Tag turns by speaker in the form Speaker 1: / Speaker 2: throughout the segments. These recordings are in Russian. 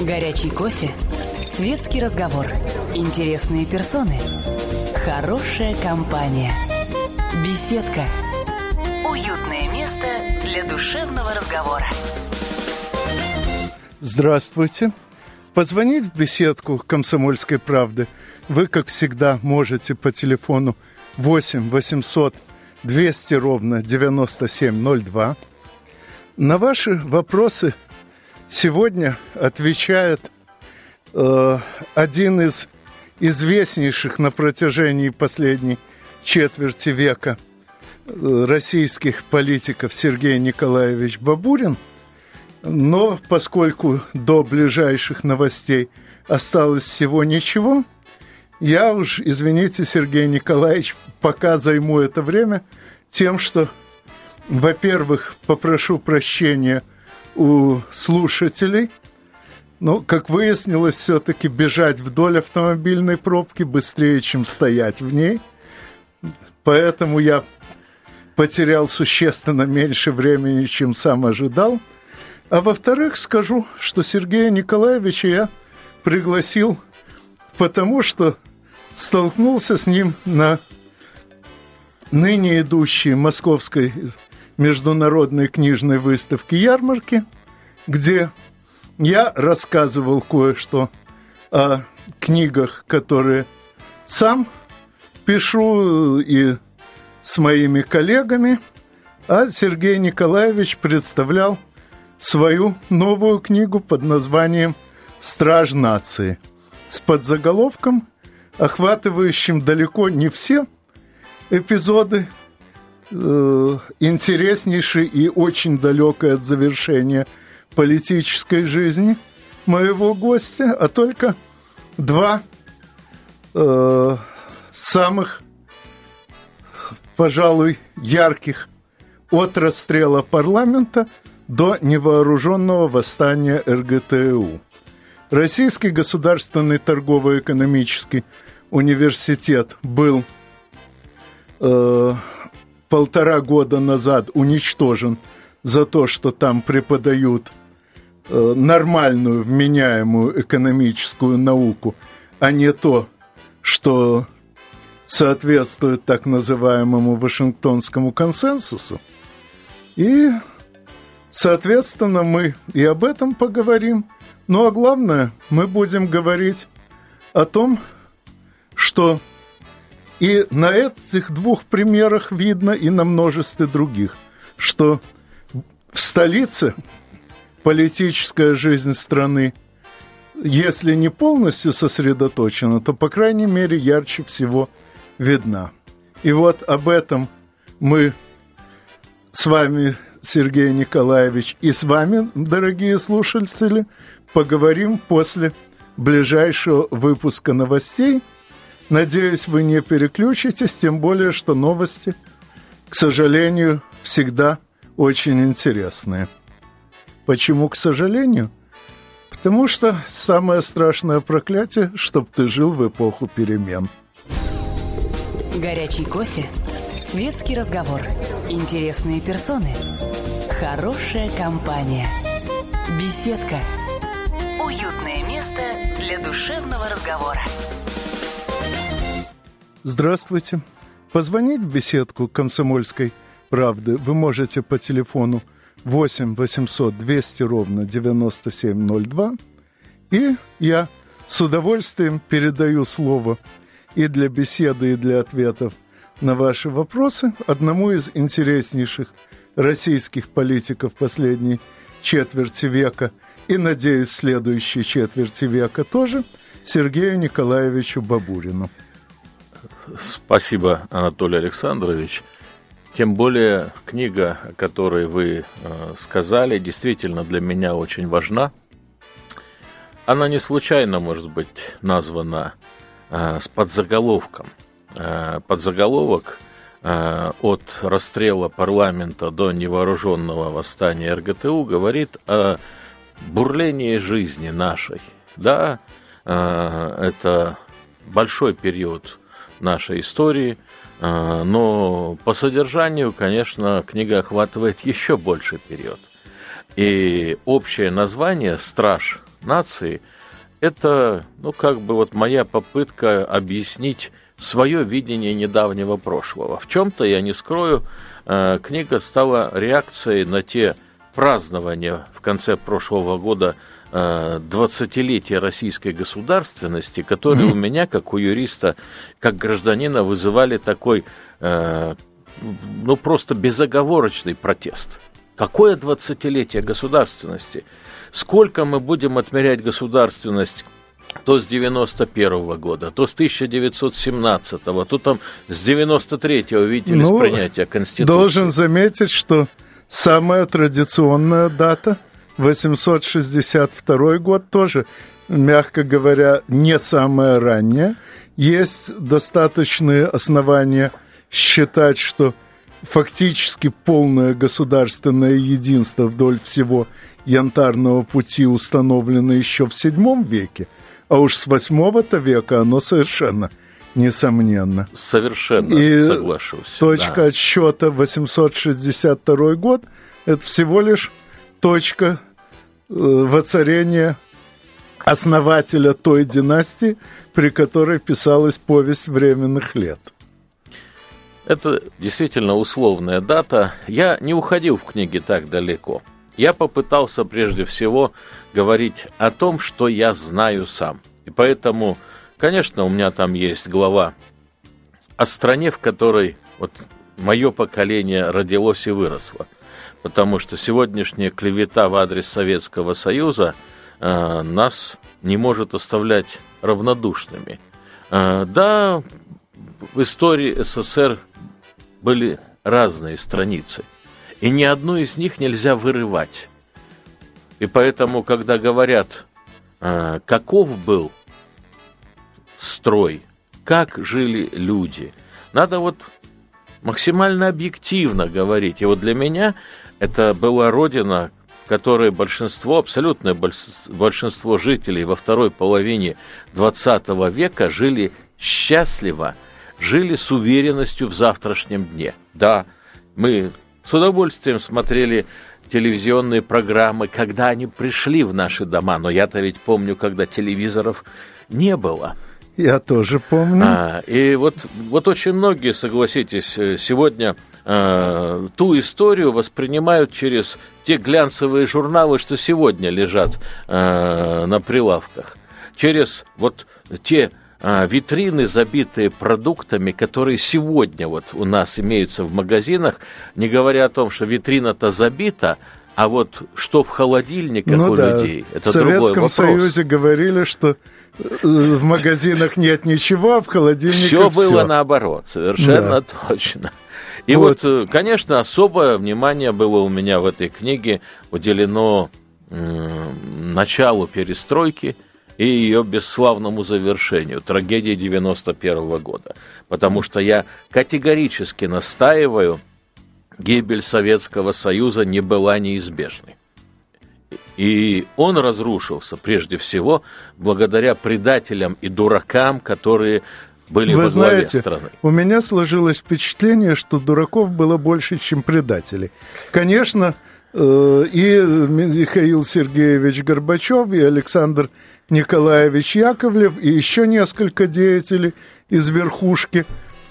Speaker 1: Горячий кофе. Светский разговор. Интересные персоны. Хорошая компания. Беседка. Уютное место для душевного разговора.
Speaker 2: Здравствуйте. Позвонить в беседку «Комсомольской правды» вы, как всегда, можете по телефону 8 800 200 ровно 9702. На ваши вопросы сегодня отвечает э, один из известнейших на протяжении последней четверти века э, российских политиков Сергей Николаевич Бабурин. Но поскольку до ближайших новостей осталось всего ничего, я уж, извините, Сергей Николаевич, пока займу это время тем, что, во-первых, попрошу прощения у слушателей, но, как выяснилось, все-таки бежать вдоль автомобильной пробки быстрее, чем стоять в ней. Поэтому я потерял существенно меньше времени, чем сам ожидал. А во-вторых, скажу, что Сергея Николаевича я пригласил, потому что столкнулся с ним на ныне идущей московской международной книжной выставке ярмарки, где я рассказывал кое-что о книгах, которые сам пишу и с моими коллегами, а Сергей Николаевич представлял свою новую книгу под названием «Страж нации» с подзаголовком охватывающим далеко не все эпизоды, э, интереснейший и очень далекой от завершения политической жизни моего гостя, а только два э, самых, пожалуй, ярких от расстрела парламента до невооруженного восстания РГТУ. Российский государственный торгово-экономический университет был э, полтора года назад уничтожен за то, что там преподают э, нормальную, вменяемую экономическую науку, а не то, что соответствует так называемому Вашингтонскому консенсусу. И, соответственно, мы и об этом поговорим. Ну а главное, мы будем говорить о том, что и на этих двух примерах видно, и на множестве других, что в столице политическая жизнь страны, если не полностью сосредоточена, то, по крайней мере, ярче всего видна. И вот об этом мы с вами, Сергей Николаевич, и с вами, дорогие слушатели, поговорим после ближайшего выпуска новостей – Надеюсь, вы не переключитесь, тем более, что новости, к сожалению, всегда очень интересные. Почему, к сожалению? Потому что самое страшное проклятие, чтобы ты жил в эпоху перемен.
Speaker 1: Горячий кофе, светский разговор, интересные персоны, хорошая компания, беседка, уютное место для душевного разговора.
Speaker 2: Здравствуйте. Позвонить в беседку «Комсомольской правды» вы можете по телефону 8 800 200 ровно 9702. И я с удовольствием передаю слово и для беседы, и для ответов на ваши вопросы одному из интереснейших российских политиков последней четверти века и, надеюсь, следующей четверти века тоже, Сергею Николаевичу Бабурину.
Speaker 3: Спасибо, Анатолий Александрович. Тем более книга, о которой вы э, сказали, действительно для меня очень важна. Она не случайно, может быть, названа э, с подзаголовком. Э, подзаголовок от расстрела парламента до невооруженного восстания РГТУ говорит о бурлении жизни нашей. Да, это большой период нашей истории. А, но по содержанию, конечно, книга охватывает еще больший период. И общее название «Страж нации, это, ну, как бы вот моя попытка объяснить свое видение недавнего прошлого. В чем-то, я не скрою, э, книга стала реакцией на те празднования в конце прошлого года 20-летия российской государственности, которые mm-hmm. у меня, как у юриста, как гражданина, вызывали такой, э, ну, просто безоговорочный протест. Какое 20-летие государственности? Сколько мы будем отмерять государственность то с 91 -го года, то с 1917, -го, то там с 93-го, видите ли, ну, с принятия Конституции.
Speaker 2: Должен заметить, что самая традиционная дата 862 год тоже, мягко говоря, не самая ранняя. Есть достаточные основания считать, что фактически полное государственное единство вдоль всего янтарного пути установлено еще в VII веке, а уж с VIII века оно совершенно несомненно.
Speaker 3: Совершенно И соглашусь.
Speaker 2: Точка да. отсчета 862 год – это всего лишь точка э, воцарения основателя той династии, при которой писалась повесть временных лет –
Speaker 3: это действительно условная дата. Я не уходил в книге так далеко. Я попытался прежде всего говорить о том, что я знаю сам. И поэтому, конечно, у меня там есть глава о стране, в которой вот мое поколение родилось и выросло. Потому что сегодняшняя клевета в адрес Советского Союза э, нас не может оставлять равнодушными. Э, да, в истории СССР были разные страницы, и ни одну из них нельзя вырывать. И поэтому, когда говорят, а, каков был строй, как жили люди, надо вот максимально объективно говорить. И вот для меня это была родина, которой большинство, абсолютное большинство жителей во второй половине 20 века жили счастливо – жили с уверенностью в завтрашнем дне. Да, мы с удовольствием смотрели телевизионные программы, когда они пришли в наши дома, но я-то ведь помню, когда телевизоров не было.
Speaker 2: Я тоже помню.
Speaker 3: А, и вот, вот очень многие, согласитесь, э, сегодня э, ту историю воспринимают через те глянцевые журналы, что сегодня лежат э, на прилавках, через вот те а, витрины, забитые продуктами, которые сегодня вот у нас имеются в магазинах, не говоря о том, что витрина-то забита, а вот что в холодильниках ну, у да. людей, это
Speaker 2: В Советском Союзе говорили, что э, в магазинах нет ничего, а в холодильниках все.
Speaker 3: было все. наоборот, совершенно да. точно. И вот. вот, э, конечно, особое внимание было у меня в этой книге уделено началу перестройки – и ее бесславному завершению, трагедии 91 года. Потому что я категорически настаиваю, гибель Советского Союза не была неизбежной. И он разрушился прежде всего благодаря предателям и дуракам, которые были Вы во знаете, страны.
Speaker 2: У меня сложилось впечатление, что дураков было больше, чем предателей. Конечно, э, и Михаил Сергеевич Горбачев, и Александр Николаевич Яковлев и еще несколько деятелей из верхушки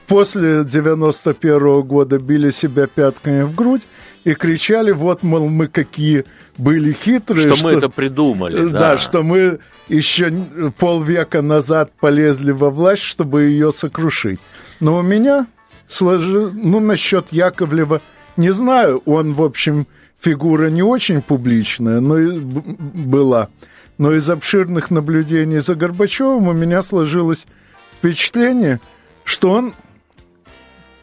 Speaker 2: после 91 -го года били себя пятками в грудь и кричали, вот, мол, мы какие были хитрые.
Speaker 3: Что, что мы это придумали.
Speaker 2: Да, да, что мы еще полвека назад полезли во власть, чтобы ее сокрушить. Но у меня сложи... ну, насчет Яковлева не знаю, он, в общем, фигура не очень публичная, но и была но из обширных наблюдений за Горбачевым у меня сложилось впечатление, что он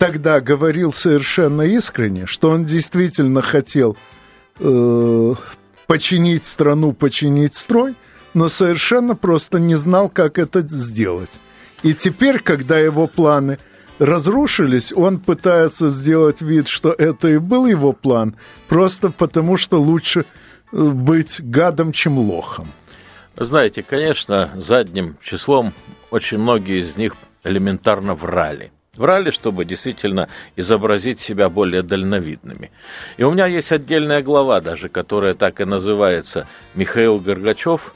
Speaker 2: тогда говорил совершенно искренне, что он действительно хотел э, починить страну, починить строй, но совершенно просто не знал, как это сделать. И теперь, когда его планы разрушились, он пытается сделать вид, что это и был его план, просто потому что лучше э, быть гадом, чем лохом.
Speaker 3: Знаете, конечно, задним числом очень многие из них элементарно врали. Врали, чтобы действительно изобразить себя более дальновидными. И у меня есть отдельная глава даже, которая так и называется «Михаил Горгачев.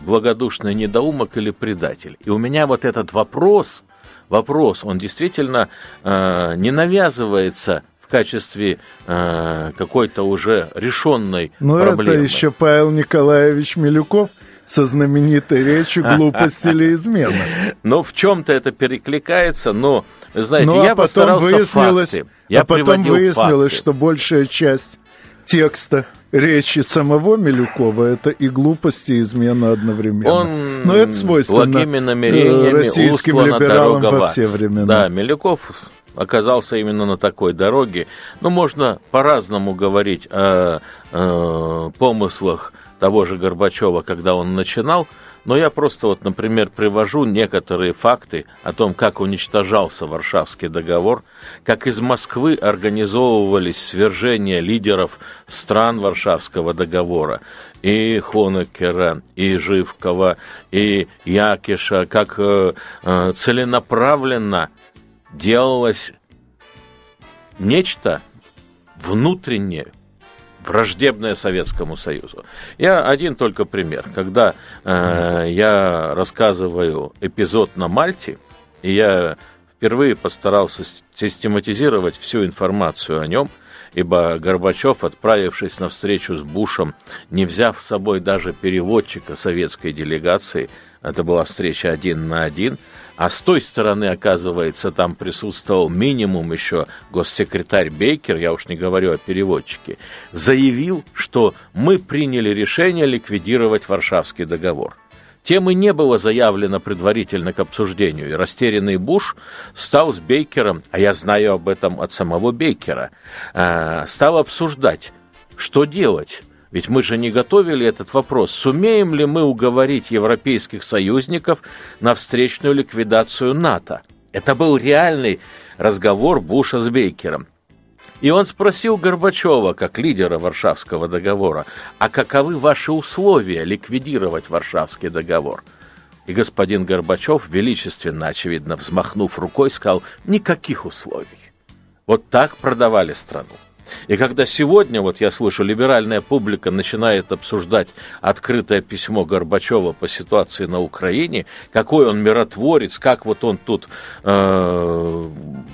Speaker 3: благодушный недоумок или предатель. И у меня вот этот вопрос, вопрос, он действительно э, не навязывается в качестве э, какой-то уже решенной
Speaker 2: Но
Speaker 3: проблемы.
Speaker 2: это еще Павел Николаевич Милюков со знаменитой речью «Глупость или измена».
Speaker 3: Но в чем-то это перекликается, но, знаете,
Speaker 2: ну, а
Speaker 3: я
Speaker 2: потом выяснилось,
Speaker 3: факты. Я
Speaker 2: а потом выяснилось,
Speaker 3: факты.
Speaker 2: что большая часть текста речи самого Милюкова это и глупость, и измена одновременно.
Speaker 3: Он
Speaker 2: Но это свойственно э, российским либералам
Speaker 3: дорога в
Speaker 2: во все времена.
Speaker 3: Да, Милюков оказался именно на такой дороге. Ну, можно по-разному говорить о, э, помыслах того же Горбачева, когда он начинал, но я просто вот, например, привожу некоторые факты о том, как уничтожался Варшавский договор, как из Москвы организовывались свержения лидеров стран Варшавского договора, и Хонекера, и Живкова, и Якиша, как э, э, целенаправленно делалось нечто внутреннее, враждебное Советскому Союзу. Я один только пример. Когда э, я рассказываю эпизод на Мальте, и я впервые постарался систематизировать всю информацию о нем, ибо Горбачев, отправившись на встречу с Бушем, не взяв с собой даже переводчика советской делегации, это была встреча один на один, а с той стороны, оказывается, там присутствовал минимум еще госсекретарь Бейкер, я уж не говорю о переводчике, заявил, что мы приняли решение ликвидировать Варшавский договор. Темы не было заявлено предварительно к обсуждению, и растерянный Буш стал с Бейкером, а я знаю об этом от самого Бейкера, э, стал обсуждать, что делать. Ведь мы же не готовили этот вопрос. Сумеем ли мы уговорить европейских союзников на встречную ликвидацию НАТО? Это был реальный разговор Буша с Бейкером. И он спросил Горбачева, как лидера Варшавского договора, а каковы ваши условия ликвидировать Варшавский договор? И господин Горбачев, величественно, очевидно, взмахнув рукой, сказал, никаких условий. Вот так продавали страну. И когда сегодня, вот я слышу, либеральная публика начинает обсуждать открытое письмо Горбачева по ситуации на Украине, какой он миротворец, как вот он тут э,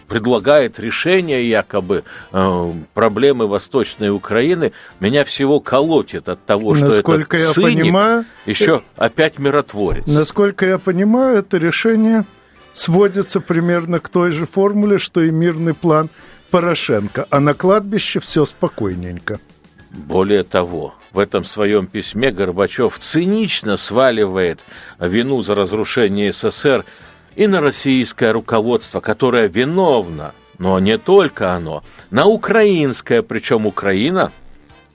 Speaker 3: предлагает решение якобы э, проблемы Восточной Украины, меня всего колотит от того, что
Speaker 2: Насколько
Speaker 3: этот
Speaker 2: я
Speaker 3: циник
Speaker 2: понимаю,
Speaker 3: еще опять миротворец.
Speaker 2: Насколько я понимаю, это решение сводится примерно к той же формуле, что и мирный план Порошенко, а на кладбище все спокойненько.
Speaker 3: Более того, в этом своем письме Горбачев цинично сваливает вину за разрушение СССР и на российское руководство, которое виновно, но не только оно, на украинское, причем Украина,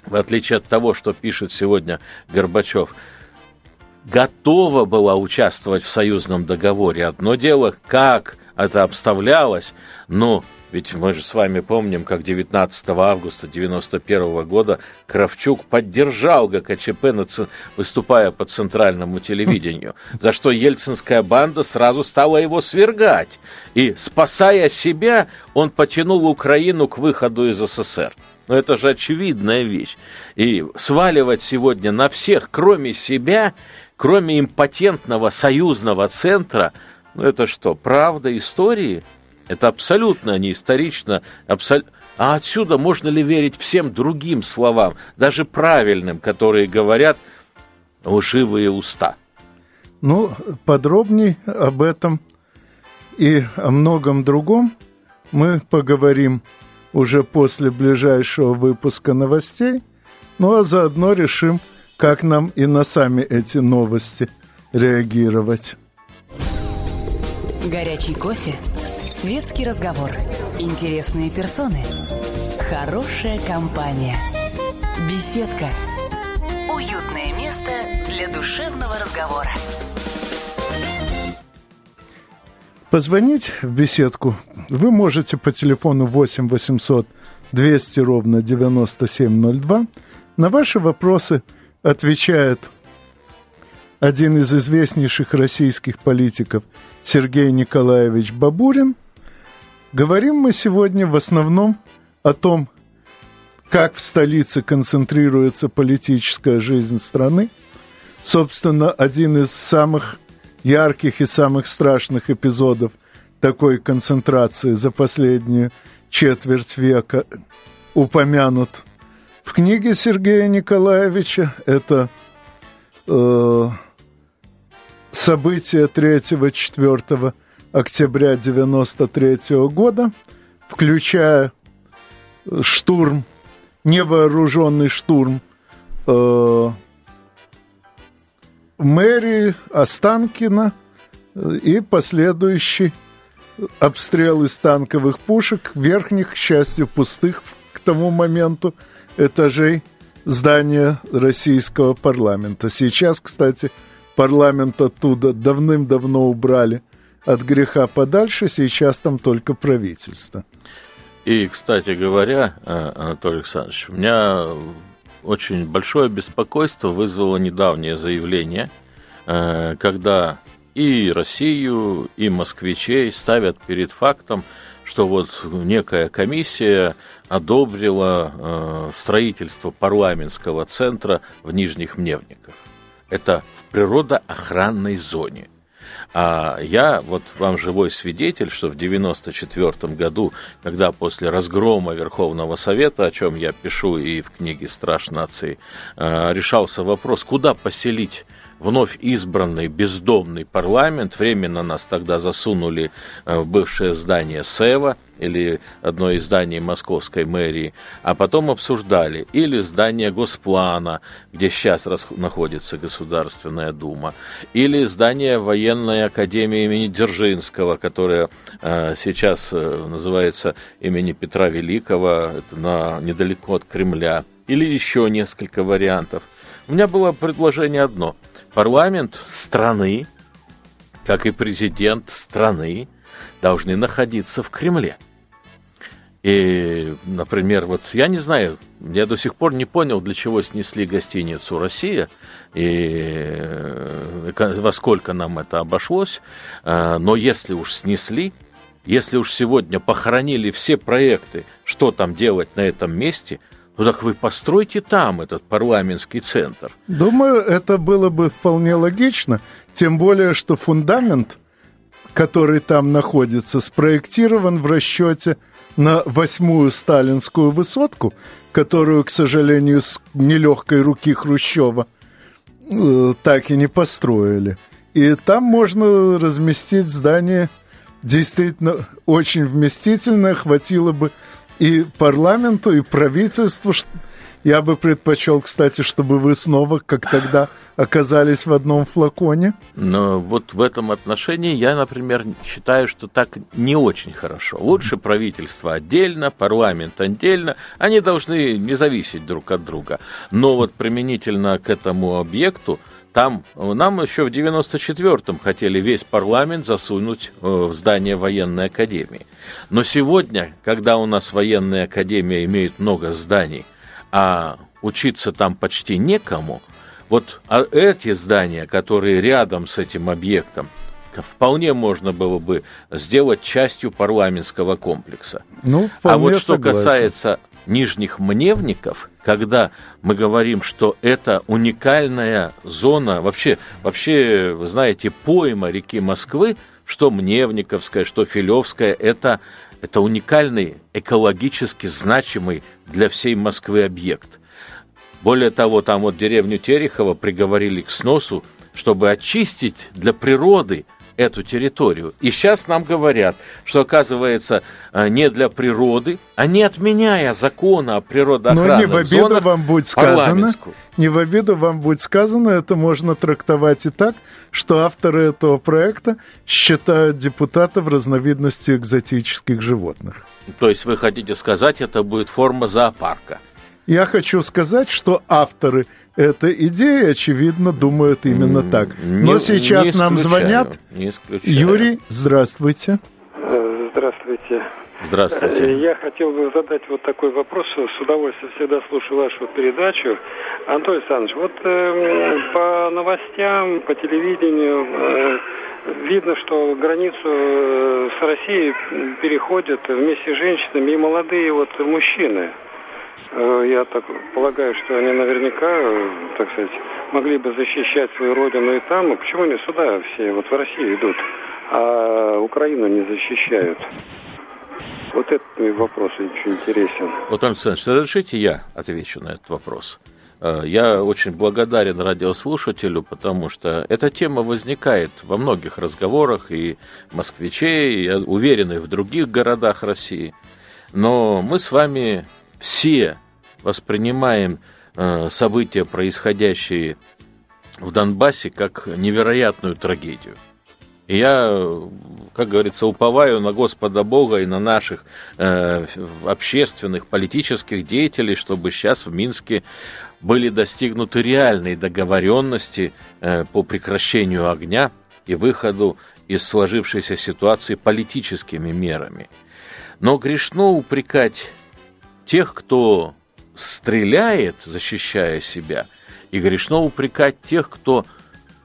Speaker 3: в отличие от того, что пишет сегодня Горбачев, готова была участвовать в союзном договоре. Одно дело, как это обставлялось, но ведь мы же с вами помним, как 19 августа 1991 года Кравчук поддержал ГКЧП, выступая по центральному телевидению, за что ельцинская банда сразу стала его свергать. И, спасая себя, он потянул Украину к выходу из СССР. Но это же очевидная вещь. И сваливать сегодня на всех, кроме себя, кроме импотентного союзного центра, ну это что, правда истории? Это абсолютно не исторично. Абсол... А отсюда можно ли верить всем другим словам, даже правильным, которые говорят лживые уста?
Speaker 2: Ну, подробней об этом и о многом другом мы поговорим уже после ближайшего выпуска новостей. Ну а заодно решим, как нам и на сами эти новости реагировать.
Speaker 1: Горячий кофе, светский разговор, интересные персоны, хорошая компания, беседка, уютное место для душевного разговора.
Speaker 2: Позвонить в беседку вы можете по телефону 8 800 200 ровно 9702. На ваши вопросы отвечает один из известнейших российских политиков Сергей Николаевич Бабурин. Говорим мы сегодня в основном о том, как в столице концентрируется политическая жизнь страны, собственно, один из самых ярких и самых страшных эпизодов такой концентрации за последнюю четверть века упомянут в книге Сергея Николаевича. Это э, события 3-4 октября 93 года, включая штурм, невооруженный штурм э, мэрии Останкина и последующий обстрел из танковых пушек верхних, к счастью, пустых к тому моменту этажей здания российского парламента. Сейчас, кстати, парламент оттуда давным-давно убрали от греха подальше, сейчас там только правительство.
Speaker 3: И, кстати говоря, э, Анатолий Александрович, у меня очень большое беспокойство вызвало недавнее заявление, э, когда и Россию, и москвичей ставят перед фактом, что вот некая комиссия одобрила э, строительство парламентского центра в Нижних Мневниках. Это в природоохранной зоне – а я, вот вам живой свидетель, что в 94 году, когда после разгрома Верховного Совета, о чем я пишу и в книге «Страж нации», а, решался вопрос, куда поселить вновь избранный бездомный парламент. Временно нас тогда засунули э, в бывшее здание СЭВа или одно из зданий московской мэрии, а потом обсуждали или здание Госплана, где сейчас находится Государственная Дума, или здание военной академии имени Дзержинского, которое э, сейчас э, называется имени Петра Великого, это на, недалеко от Кремля, или еще несколько вариантов. У меня было предложение одно – Парламент страны, как и президент страны, должны находиться в Кремле. И, например, вот я не знаю, я до сих пор не понял, для чего снесли гостиницу «Россия» и э, во сколько нам это обошлось. А, но если уж снесли, если уж сегодня похоронили все проекты, что там делать на этом месте, ну так вы постройте там этот парламентский центр.
Speaker 2: Думаю, это было бы вполне логично, тем более, что фундамент, который там находится, спроектирован в расчете на восьмую сталинскую высотку, которую, к сожалению, с нелегкой руки Хрущева э, так и не построили. И там можно разместить здание действительно очень вместительное, хватило бы и парламенту, и правительству. Я бы предпочел, кстати, чтобы вы снова, как тогда, оказались в одном флаконе.
Speaker 3: Но вот в этом отношении я, например, считаю, что так не очень хорошо. Лучше правительство отдельно, парламент отдельно. Они должны не зависеть друг от друга. Но вот применительно к этому объекту, там нам еще в 94-м хотели весь парламент засунуть э, в здание военной академии. Но сегодня, когда у нас военная академия имеет много зданий, а учиться там почти некому, вот а эти здания, которые рядом с этим объектом, вполне можно было бы сделать частью парламентского комплекса. Ну, а вот что согласен. касается нижних мневников, когда мы говорим, что это уникальная зона, вообще, вообще, вы знаете, пойма реки Москвы, что Мневниковская, что Филевская, это, это уникальный, экологически значимый для всей Москвы объект. Более того, там вот деревню Терехова приговорили к сносу, чтобы очистить для природы – эту территорию. И сейчас нам говорят, что оказывается э, не для природы, а не отменяя закона о природоохранных Но
Speaker 2: не в обиду зонах, вам будет сказано, не в обиду вам будет сказано, это можно трактовать и так, что авторы этого проекта считают депутатов разновидностью экзотических животных.
Speaker 3: То есть вы хотите сказать, это будет форма зоопарка?
Speaker 2: Я хочу сказать, что авторы этой идеи, очевидно, думают именно так. Но не, сейчас не нам звонят. Не Юрий, здравствуйте.
Speaker 4: Здравствуйте.
Speaker 3: Здравствуйте. Э,
Speaker 4: я хотел бы задать вот такой вопрос. С удовольствием всегда слушаю вашу передачу. Анатолий Александрович, вот э, по новостям, по телевидению э, видно, что границу э, с Россией переходят вместе с женщинами и молодые вот мужчины. Э, я так полагаю, что они наверняка, э, так сказать, могли бы защищать свою родину и там. Почему они сюда все вот в Россию идут, а Украину не защищают? Вот этот вопрос очень интересен.
Speaker 3: Вот, Александр разрешите я отвечу на этот вопрос? Э, я очень благодарен радиослушателю, потому что эта тема возникает во многих разговорах и москвичей, я и в других городах России. Но мы с вами все воспринимаем э, события, происходящие в Донбассе, как невероятную трагедию. Я, как говорится, уповаю на Господа Бога и на наших э, общественных, политических деятелей, чтобы сейчас в Минске были достигнуты реальные договоренности э, по прекращению огня и выходу из сложившейся ситуации политическими мерами. Но грешно упрекать тех, кто стреляет, защищая себя, и грешно упрекать тех, кто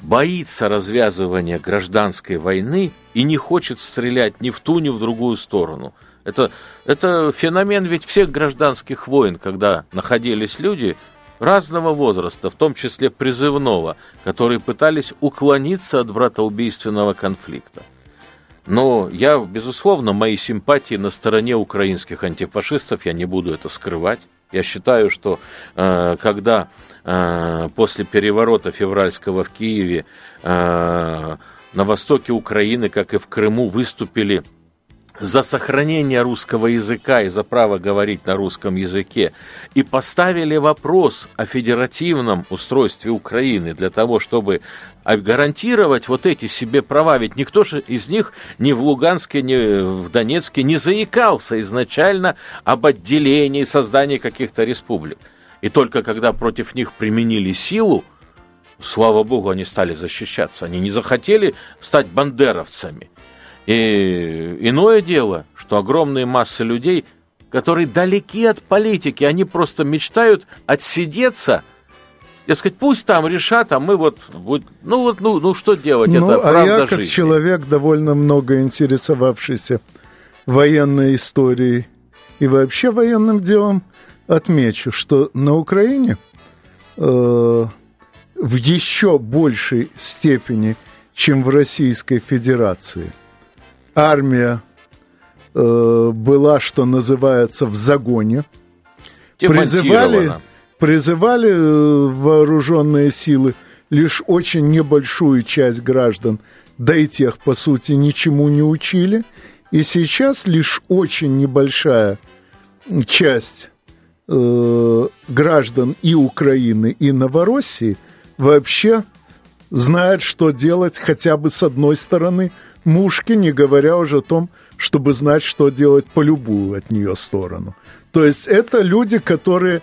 Speaker 3: боится развязывания гражданской войны и не хочет стрелять ни в ту, ни в другую сторону. Это, это феномен ведь всех гражданских войн, когда находились люди разного возраста, в том числе призывного, которые пытались уклониться от братоубийственного конфликта. Но я, безусловно, мои симпатии на стороне украинских антифашистов, я не буду это скрывать. Я считаю, что э, когда э, после переворота февральского в Киеве э, на востоке Украины, как и в Крыму, выступили за сохранение русского языка и за право говорить на русском языке, и поставили вопрос о федеративном устройстве Украины для того, чтобы гарантировать вот эти себе права. Ведь никто же из них ни в Луганске, ни в Донецке не заикался изначально об отделении, создании каких-то республик. И только когда против них применили силу, слава богу, они стали защищаться. Они не захотели стать бандеровцами. И иное дело, что огромные массы людей, которые далеки от политики, они просто мечтают отсидеться – сказать, пусть там решат, а мы вот, вот ну вот, ну, ну что делать, ну, это а правда
Speaker 2: я, как
Speaker 3: жизни.
Speaker 2: человек, довольно много интересовавшийся военной историей и вообще военным делом, отмечу, что на Украине э, в еще большей степени, чем в Российской Федерации – армия э, была, что называется, в загоне. Призывали, призывали э, вооруженные силы лишь очень небольшую часть граждан, да и тех, по сути, ничему не учили. И сейчас лишь очень небольшая часть э, граждан и Украины, и Новороссии вообще знает, что делать хотя бы с одной стороны – мушки, не говоря уже о том, чтобы знать, что делать по любую от нее сторону. То есть это люди, которые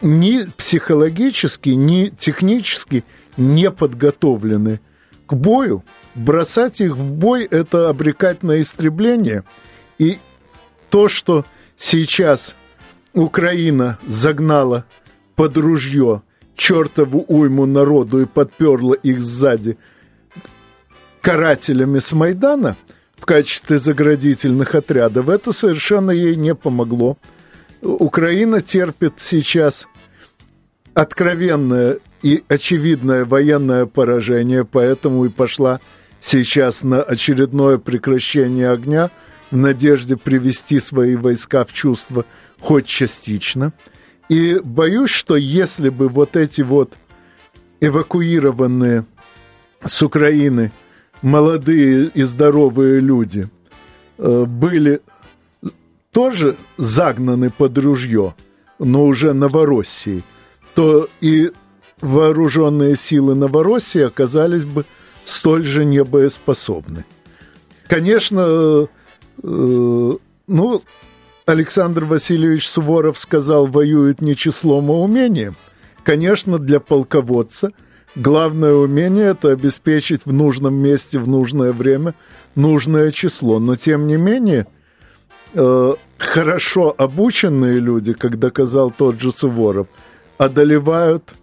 Speaker 2: ни психологически, ни технически не подготовлены к бою. Бросать их в бой – это обрекать на истребление. И то, что сейчас Украина загнала под ружье чертову уйму народу и подперла их сзади – карателями с Майдана в качестве заградительных отрядов, это совершенно ей не помогло. Украина терпит сейчас откровенное и очевидное военное поражение, поэтому и пошла сейчас на очередное прекращение огня в надежде привести свои войска в чувство хоть частично. И боюсь, что если бы вот эти вот эвакуированные с Украины молодые и здоровые люди э, были тоже загнаны под ружье, но уже Новороссии, то и вооруженные силы Новороссии оказались бы столь же небоеспособны. Конечно, э, ну, Александр Васильевич Суворов сказал, воюет не числом, а умением. Конечно, для полководца – Главное умение – это обеспечить в нужном месте в нужное время нужное число. Но, тем не менее, э, хорошо обученные люди, как доказал тот же Суворов, одолевают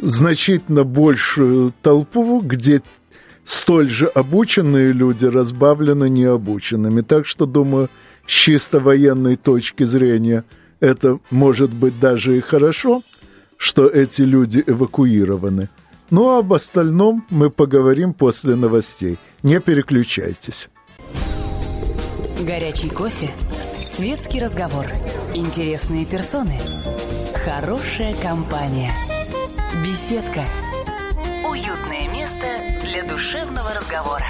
Speaker 2: значительно большую толпу, где столь же обученные люди разбавлены необученными. Так что, думаю, с чисто военной точки зрения это может быть даже и хорошо, что эти люди эвакуированы. Ну а об остальном мы поговорим после новостей. Не переключайтесь.
Speaker 1: Горячий кофе, светский разговор, интересные персоны, хорошая компания, беседка, уютное место для душевного разговора.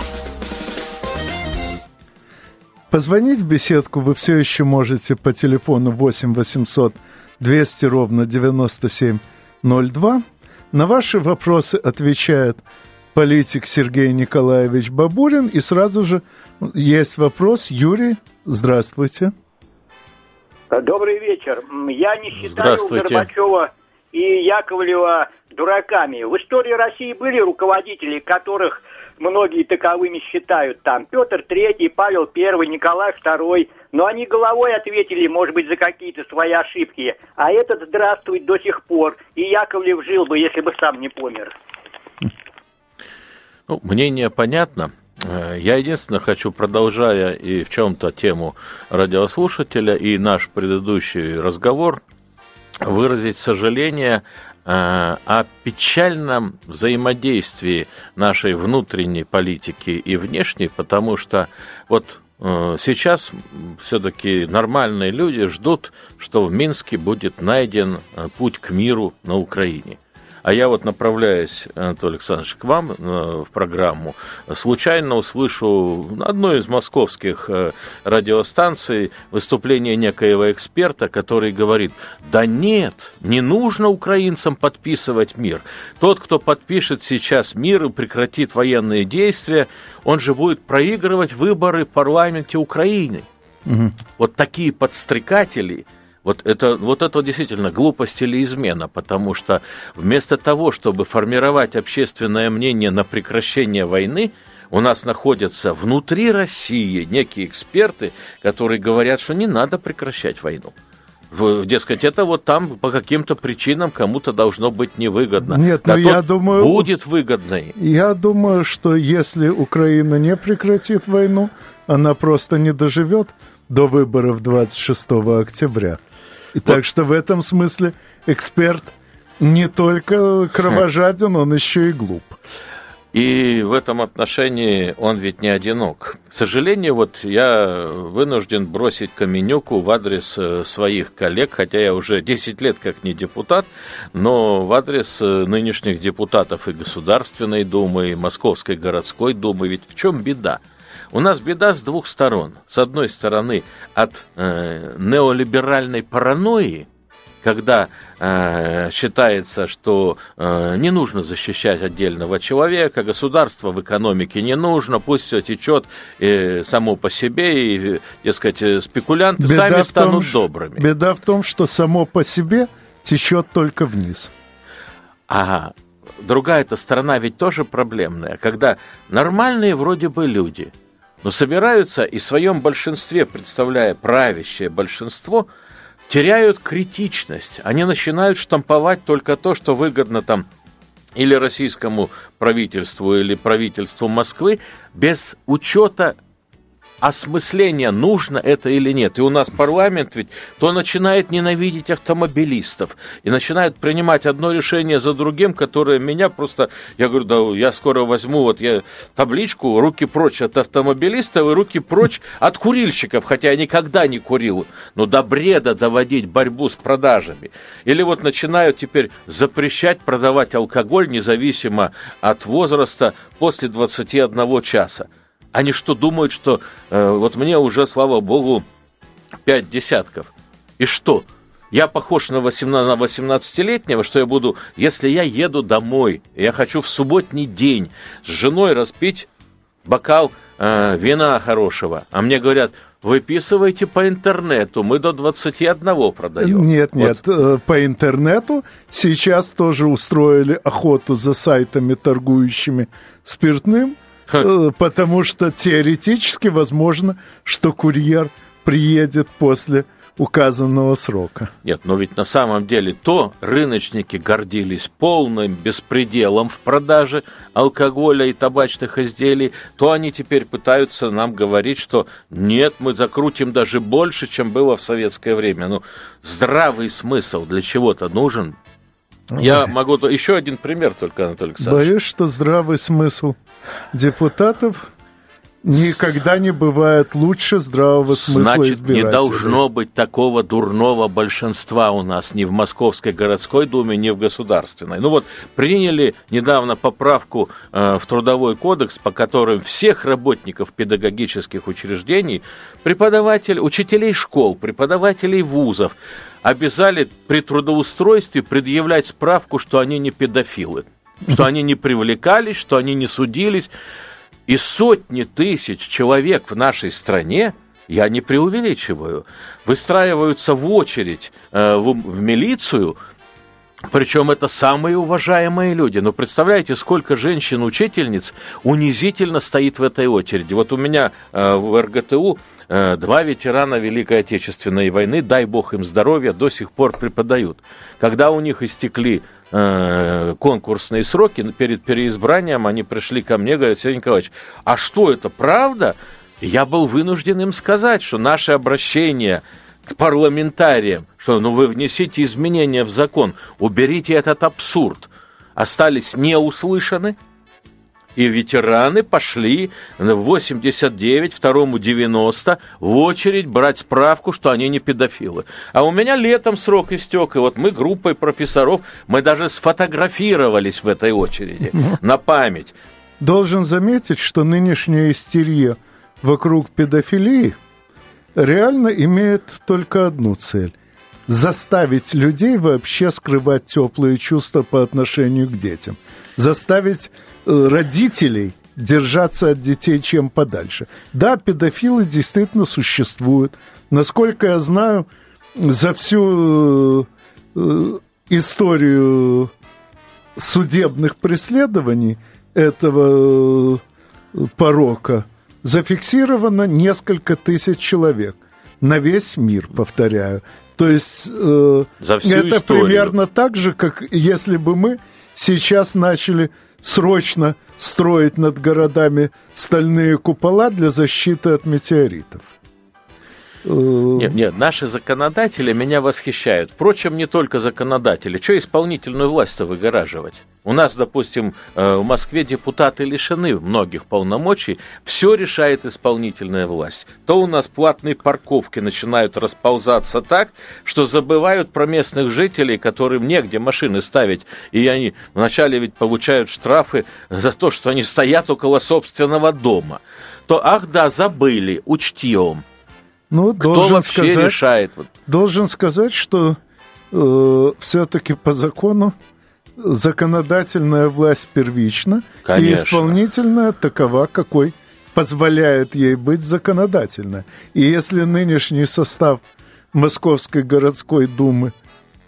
Speaker 2: Позвонить в беседку вы все еще можете по телефону 8 800 200 ровно 9702. На ваши вопросы отвечает политик Сергей Николаевич Бабурин. И сразу же есть вопрос. Юрий, здравствуйте.
Speaker 5: Добрый вечер. Я не считаю Горбачева и Яковлева дураками. В истории России были руководители, которых многие таковыми считают. Там Петр Третий, Павел Первый, Николай Второй. Но они головой ответили, может быть, за какие-то свои ошибки. А этот здравствует до сих пор. И Яковлев жил бы, если бы сам не помер.
Speaker 3: Ну, мнение понятно. Э, я единственное хочу, продолжая и в чем-то тему радиослушателя и наш предыдущий разговор, выразить сожаление о печальном взаимодействии нашей внутренней политики и внешней, потому что вот э, сейчас все-таки нормальные люди ждут, что в Минске будет найден э, путь к миру на Украине. А я вот направляясь, Анатолий Александрович, к вам в программу, случайно услышу на одной из московских радиостанций выступление некоего эксперта, который говорит, да нет, не нужно украинцам подписывать мир. Тот, кто подпишет сейчас мир и прекратит военные действия, он же будет проигрывать выборы в парламенте Украины. Угу. Вот такие подстрекатели – вот это, вот это действительно глупость или измена, потому что вместо того, чтобы формировать общественное мнение на прекращение войны, у нас находятся внутри России некие эксперты, которые говорят, что не надо прекращать войну. В, дескать, это вот там по каким-то причинам кому-то должно быть невыгодно.
Speaker 2: Нет, но я думаю...
Speaker 3: Будет выгодно.
Speaker 2: Я думаю, что если Украина не прекратит войну, она просто не доживет до выборов 26 октября. И вот. Так что в этом смысле эксперт не только кровожаден, он еще и глуп.
Speaker 3: И в этом отношении он ведь не одинок. К сожалению, вот я вынужден бросить каменюку в адрес э, своих коллег, хотя я уже 10 лет как не депутат, но в адрес э, нынешних депутатов и Государственной Думы, и Московской городской Думы. Ведь в чем беда? У нас беда с двух сторон. С одной стороны, от э, неолиберальной паранойи, когда э, считается, что э, не нужно защищать отдельного человека, государство в экономике не нужно, пусть все течет э, само по себе, и, дескать, э, спекулянты беда сами станут том, добрыми.
Speaker 2: Беда в том, что само по себе течет только вниз.
Speaker 3: Ага. Другая-то сторона ведь тоже проблемная, когда нормальные вроде бы люди – но собираются и в своем большинстве, представляя правящее большинство, теряют критичность. Они начинают штамповать только то, что выгодно там или российскому правительству, или правительству Москвы, без учета осмысление, нужно это или нет. И у нас парламент ведь то начинает ненавидеть автомобилистов и начинает принимать одно решение за другим, которое меня просто, я говорю, да, я скоро возьму вот я табличку «Руки прочь от автомобилистов» и «Руки прочь от курильщиков», хотя я никогда не курил. Но до бреда доводить борьбу с продажами. Или вот начинают теперь запрещать продавать алкоголь независимо от возраста после 21 часа. Они что, думают, что э, вот мне уже, слава богу, пять десятков. И что? Я похож на 18-летнего, что я буду, если я еду домой, я хочу в субботний день с женой распить бокал э, вина хорошего, а мне говорят, выписывайте по интернету, мы до 21 продаем.
Speaker 2: Нет, нет, вот. Э, по интернету сейчас тоже устроили охоту за сайтами, торгующими спиртным, потому что теоретически возможно, что курьер приедет после указанного срока.
Speaker 3: Нет, но ведь на самом деле то рыночники гордились полным беспределом в продаже алкоголя и табачных изделий, то они теперь пытаются нам говорить, что нет, мы закрутим даже больше, чем было в советское время. Ну, здравый смысл для чего-то нужен. Я могу... Еще один пример только, Анатолий Александрович.
Speaker 2: Боюсь, что здравый смысл депутатов Никогда не бывает лучше здравого смысла
Speaker 3: Значит, не должно быть такого дурного большинства у нас ни в Московской городской думе, ни в государственной. Ну вот, приняли недавно поправку э, в Трудовой кодекс, по которым всех работников педагогических учреждений, преподавателей, учителей школ, преподавателей вузов обязали при трудоустройстве предъявлять справку, что они не педофилы, что они не привлекались, что они не судились. И сотни тысяч человек в нашей стране, я не преувеличиваю, выстраиваются в очередь э, в, в милицию, причем это самые уважаемые люди. Но представляете, сколько женщин-учительниц унизительно стоит в этой очереди. Вот у меня э, в РГТУ э, два ветерана Великой Отечественной войны, дай бог им здоровья, до сих пор преподают. Когда у них истекли конкурсные сроки, перед переизбранием они пришли ко мне, говорят, Сергей Николаевич, а что это, правда? я был вынужден им сказать, что наше обращение к парламентариям, что ну вы внесите изменения в закон, уберите этот абсурд, остались неуслышаны – и ветераны пошли в 89, второму 90 в очередь брать справку, что они не педофилы. А у меня летом срок истек, и вот мы группой профессоров, мы даже сфотографировались в этой очереди на память.
Speaker 2: Должен заметить, что нынешняя истерия вокруг педофилии реально имеет только одну цель – заставить людей вообще скрывать теплые чувства по отношению к детям. Заставить родителей держаться от детей чем подальше. Да, педофилы действительно существуют. Насколько я знаю, за всю э, историю судебных преследований этого э, порока зафиксировано несколько тысяч человек на весь мир, повторяю. То есть э, это историю. примерно так же, как если бы мы сейчас начали срочно строить над городами стальные купола для защиты от метеоритов.
Speaker 3: Э, нет, нет, наши законодатели меня восхищают. Впрочем, не только законодатели. Что исполнительную власть-то выгораживать? У нас, допустим, э, в Москве депутаты лишены многих полномочий. Все решает исполнительная власть. То у нас платные парковки начинают расползаться так, что забывают про местных жителей, которым негде машины ставить. И они вначале ведь получают штрафы за то, что они стоят около собственного дома. То, ах да, забыли, учтем.
Speaker 2: Ну, Кто должен вообще сказать, решает? Должен сказать, что э, все-таки по закону законодательная власть первична, Конечно. и исполнительная такова, какой позволяет ей быть законодательной. И если нынешний состав Московской городской думы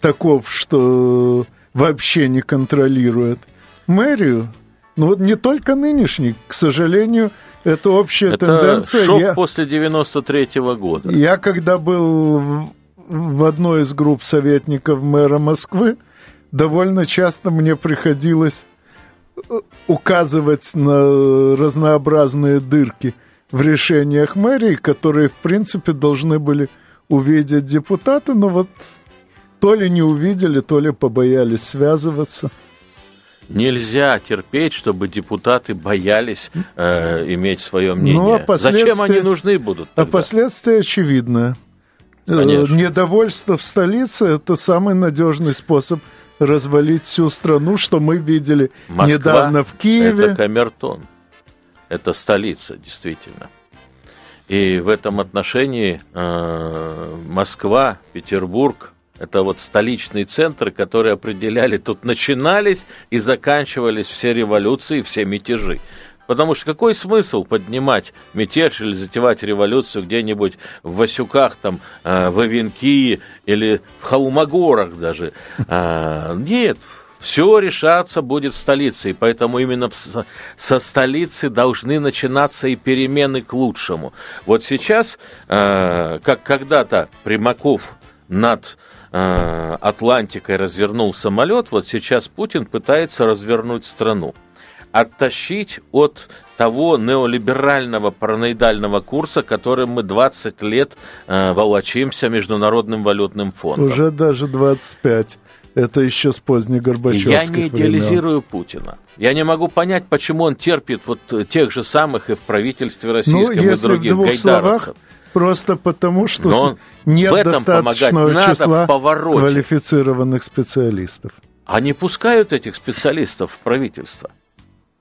Speaker 2: таков, что вообще не контролирует мэрию, ну вот не только нынешний, к сожалению, это общая это тенденция.
Speaker 3: Шок я, после 93-го года.
Speaker 2: Я когда был в, в одной из групп советников мэра Москвы, довольно часто мне приходилось э, указывать на разнообразные дырки в решениях мэрии, которые, в принципе, должны были увидеть депутаты, но вот то ли не увидели, то ли побоялись связываться.
Speaker 3: Нельзя терпеть, чтобы депутаты боялись э, иметь свое мнение. Ну, а последствия... Зачем они нужны будут?
Speaker 2: А тогда? А последствия очевидны. Э, Конечно. Недовольство в столице – это самый надежный способ развалить всю страну, что мы видели Москва недавно в Киеве.
Speaker 3: Это камертон. Это столица, действительно. И в этом отношении э, Москва, Петербург, это вот столичные центры, которые определяли, тут начинались и заканчивались все революции, все мятежи. Потому что какой смысл поднимать мятеж или затевать революцию где-нибудь в Васюках, там, э, в Авенкии или в Холмогорах даже? А, нет, Все решаться будет в столице, и поэтому именно со столицы должны начинаться и перемены к лучшему. Вот сейчас, э, как когда-то Примаков над э, Атлантикой развернул самолет, вот сейчас Путин пытается развернуть страну оттащить от того неолиберального параноидального курса, которым мы 20 лет э, волочимся Международным валютным фондом.
Speaker 2: Уже даже 25. Это еще с поздней Горбачевской
Speaker 3: Я не идеализирую времен. Путина. Я не могу понять, почему он терпит вот тех же самых и в правительстве российском ну, и других в двух словах,
Speaker 2: просто потому, что Но нет в этом достаточного числа квалифицированных специалистов.
Speaker 3: А не пускают этих специалистов в правительство?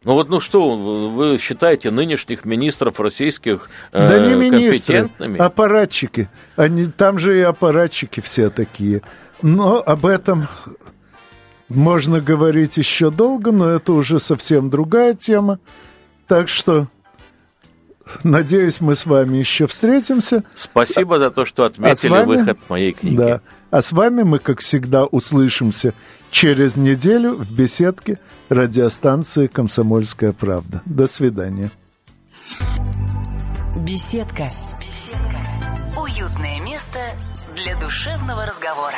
Speaker 3: Ну вот, ну что, вы считаете нынешних министров российских
Speaker 2: э, да не министры, компетентными? аппаратчики. Они, там же и аппаратчики все такие. Но об этом можно говорить еще долго, но это уже совсем другая тема. Так что, надеюсь, мы с вами еще встретимся.
Speaker 3: Спасибо за то, что отметили а вами, выход моей книги. Да.
Speaker 2: А с вами мы, как всегда, услышимся через неделю в беседке радиостанции «Комсомольская правда». До свидания.
Speaker 1: Беседка. Беседка. Уютное место для душевного разговора.